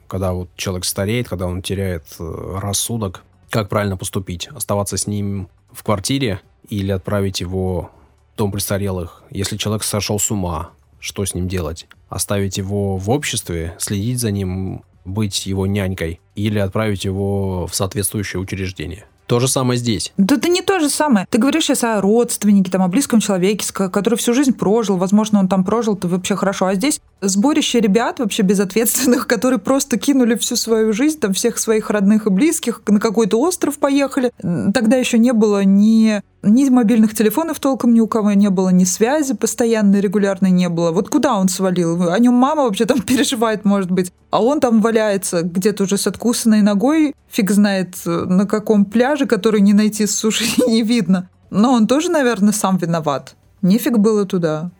когда вот человек стареет, когда он теряет э, рассудок, как правильно поступить. Оставаться с ним в квартире или отправить его в дом престарелых. Если человек сошел с ума, что с ним делать? Оставить его в обществе, следить за ним, быть его нянькой или отправить его в соответствующее учреждение. То же самое здесь. Да это не то же самое. Ты говоришь сейчас о родственнике, там, о близком человеке, который всю жизнь прожил. Возможно, он там прожил, то вообще хорошо. А здесь сборище ребят вообще безответственных, которые просто кинули всю свою жизнь, там, всех своих родных и близких, на какой-то остров поехали. Тогда еще не было ни ни мобильных телефонов толком ни у кого не было, ни связи постоянной, регулярной не было. Вот куда он свалил? О нем мама вообще там переживает, может быть. А он там валяется где-то уже с откусанной ногой, фиг знает на каком пляже, который не найти с суши не видно. Но он тоже, наверное, сам виноват. Нефиг было туда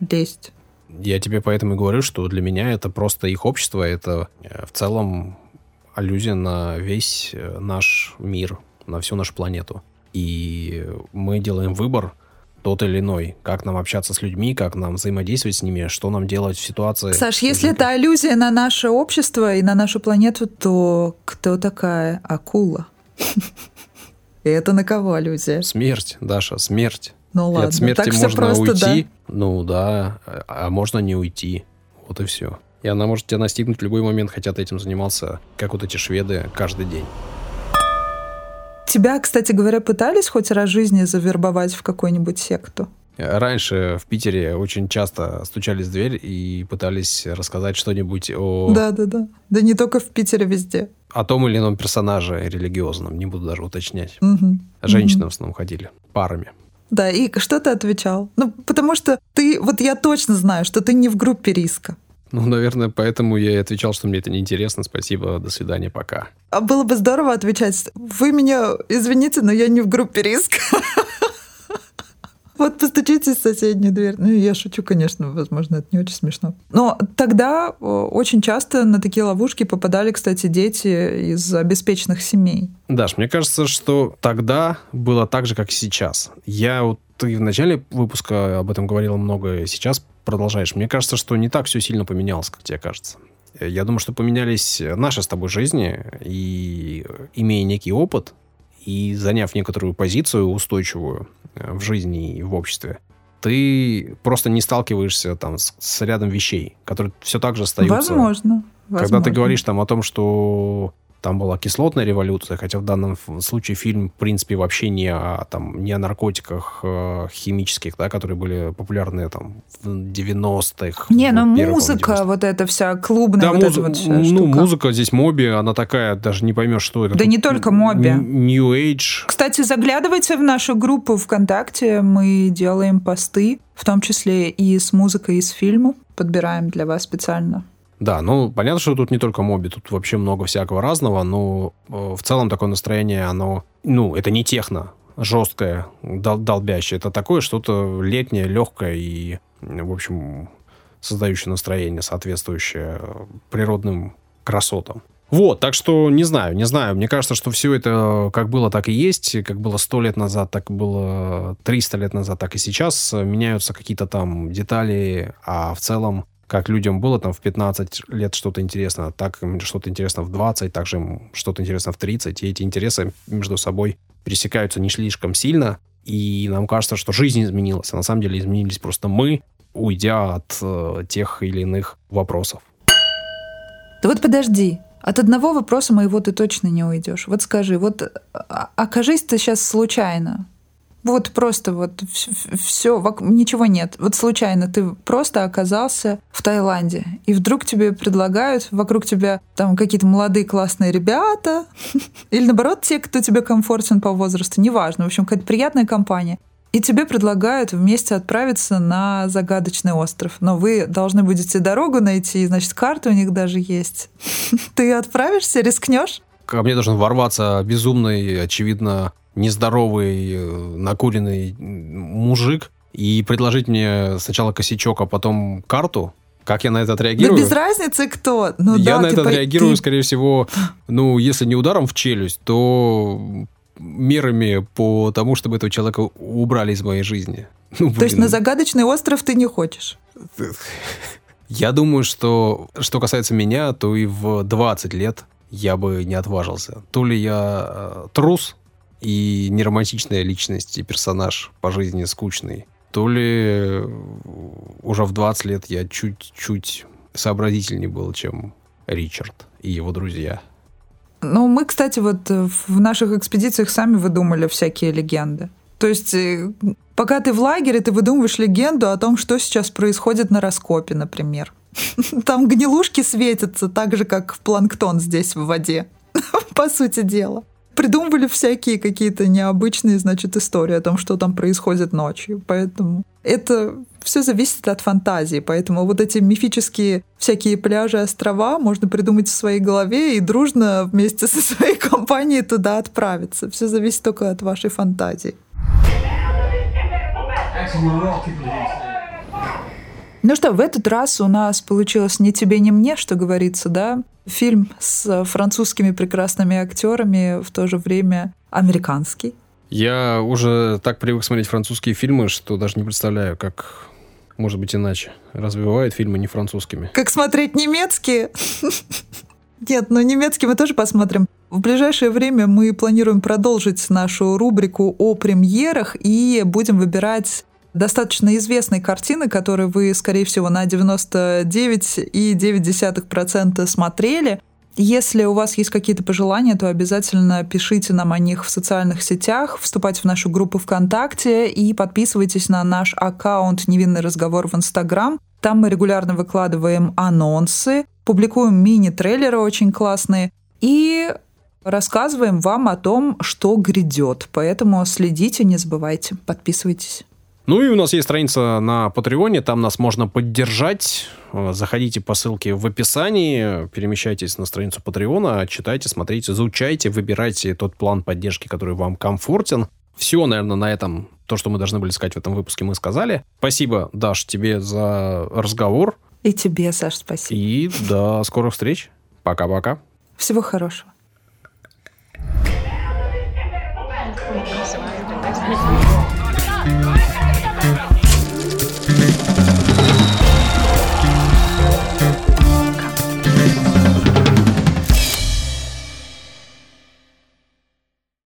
лезть. Я тебе поэтому и говорю, что для меня это просто их общество, это э, в целом аллюзия на весь э, наш мир, на всю нашу планету. И мы делаем выбор тот или иной, как нам общаться с людьми, как нам взаимодействовать с ними, что нам делать в ситуации. Саш, если это аллюзия на наше общество и на нашу планету, то кто такая акула? И это на кого аллюзия? Смерть, Даша, смерть. Ну ладно, от смерти так можно просто, уйти, да? ну да, а можно не уйти. Вот и все. И она может тебя настигнуть в любой момент, хотя ты этим занимался, как вот эти шведы, каждый день. Тебя, кстати говоря, пытались хоть раз в жизни завербовать в какую-нибудь секту? Раньше в Питере очень часто стучались в дверь и пытались рассказать что-нибудь о... Да, да, да. Да не только в Питере, везде. О том или ином персонаже религиозном, не буду даже уточнять. Угу. Женщины угу. в основном ходили парами. Да, и что ты отвечал? Ну, потому что ты, вот я точно знаю, что ты не в группе риска. Ну, наверное, поэтому я и отвечал, что мне это неинтересно. Спасибо, до свидания, пока. А было бы здорово отвечать. Вы меня извините, но я не в группе риска. Вот постучите в соседнюю дверь. Ну, я шучу, конечно, возможно, это не очень смешно. Но тогда очень часто на такие ловушки попадали, кстати, дети из обеспеченных семей. Даш, мне кажется, что тогда было так же, как и сейчас. Я вот ты в начале выпуска об этом говорила много, сейчас продолжаешь. Мне кажется, что не так все сильно поменялось, как тебе кажется. Я думаю, что поменялись наши с тобой жизни, и имея некий опыт, и заняв некоторую позицию устойчивую э, в жизни и в обществе, ты просто не сталкиваешься там с, с рядом вещей, которые все так же остаются. Возможно. Возможно. Когда ты говоришь там о том, что там была кислотная революция, хотя в данном случае фильм, в принципе, вообще не о, там, не о наркотиках э, химических, да, которые были популярны там в 90-х. Не, ну музыка, вот эта вся клубная да, вот муз... эта вот вся Ну, штука. музыка здесь Моби, она такая, даже не поймешь, что это. Да Тут не только Моби. New Age. Кстати, заглядывайте в нашу группу ВКонтакте, мы делаем посты, в том числе и с музыкой из фильма, подбираем для вас специально. Да, ну, понятно, что тут не только моби, тут вообще много всякого разного, но э, в целом такое настроение, оно, ну, это не техно, жесткое, дол- долбящее. Это такое что-то летнее, легкое и, в общем, создающее настроение, соответствующее природным красотам. Вот, так что не знаю, не знаю. Мне кажется, что все это как было, так и есть. Как было сто лет назад, так было 300 лет назад, так и сейчас. Меняются какие-то там детали, а в целом как людям было там в 15 лет что-то интересно, так им что-то интересно в 20, также им что-то интересно в 30, и эти интересы между собой пересекаются не слишком сильно, и нам кажется, что жизнь изменилась, а на самом деле изменились просто мы, уйдя от э, тех или иных вопросов. Да вот подожди, от одного вопроса моего ты точно не уйдешь. Вот скажи, вот а- окажись ты сейчас случайно, вот просто вот все, ничего нет. Вот случайно ты просто оказался в Таиланде, и вдруг тебе предлагают, вокруг тебя там какие-то молодые классные ребята, или наоборот те, кто тебе комфортен по возрасту, неважно, в общем, какая-то приятная компания. И тебе предлагают вместе отправиться на загадочный остров. Но вы должны будете дорогу найти, значит, карта у них даже есть. Ты отправишься, рискнешь? Ко мне должен ворваться безумный, очевидно, нездоровый, накуренный мужик и предложить мне сначала косячок, а потом карту, как я на это отреагирую? Да без разницы кто. Ну, я да, на это по... отреагирую, ты... скорее всего, ну, если не ударом в челюсть, то мерами по тому, чтобы этого человека убрали из моей жизни. Ну, то есть на загадочный остров ты не хочешь? Я думаю, что что касается меня, то и в 20 лет я бы не отважился. То ли я э, трус и неромантичная личность и персонаж по жизни скучный, то ли уже в 20 лет я чуть-чуть сообразительнее был, чем Ричард и его друзья. Ну, мы, кстати, вот в наших экспедициях сами выдумали всякие легенды. То есть, э, пока ты в лагере, ты выдумываешь легенду о том, что сейчас происходит на раскопе, например. Там гнилушки светятся так же, как планктон здесь в воде, по сути дела. Придумывали всякие какие-то необычные, значит, истории о том, что там происходит ночью. Поэтому это все зависит от фантазии. Поэтому вот эти мифические всякие пляжи, острова можно придумать в своей голове и дружно вместе со своей компанией туда отправиться. Все зависит только от вашей фантазии. Ну что, в этот раз у нас получилось «Не тебе, не мне», что говорится, да? Фильм с французскими прекрасными актерами, в то же время американский. Я уже так привык смотреть французские фильмы, что даже не представляю, как может быть иначе. Разве бывают фильмы не французскими? Как смотреть немецкие? Нет, ну немецкий мы тоже посмотрим. В ближайшее время мы планируем продолжить нашу рубрику о премьерах и будем выбирать достаточно известные картины, которые вы, скорее всего, на 99,9% смотрели. Если у вас есть какие-то пожелания, то обязательно пишите нам о них в социальных сетях, вступайте в нашу группу ВКонтакте и подписывайтесь на наш аккаунт «Невинный разговор» в Инстаграм. Там мы регулярно выкладываем анонсы, публикуем мини-трейлеры очень классные и рассказываем вам о том, что грядет. Поэтому следите, не забывайте, подписывайтесь. Ну и у нас есть страница на Патреоне, там нас можно поддержать. Э, заходите по ссылке в описании, перемещайтесь на страницу Патреона, читайте, смотрите, изучайте, выбирайте тот план поддержки, который вам комфортен. Все, наверное, на этом то, что мы должны были сказать в этом выпуске, мы сказали. Спасибо, Даш, тебе за разговор. И тебе, Саш, спасибо. И до скорых встреч. Пока-пока. Всего хорошего.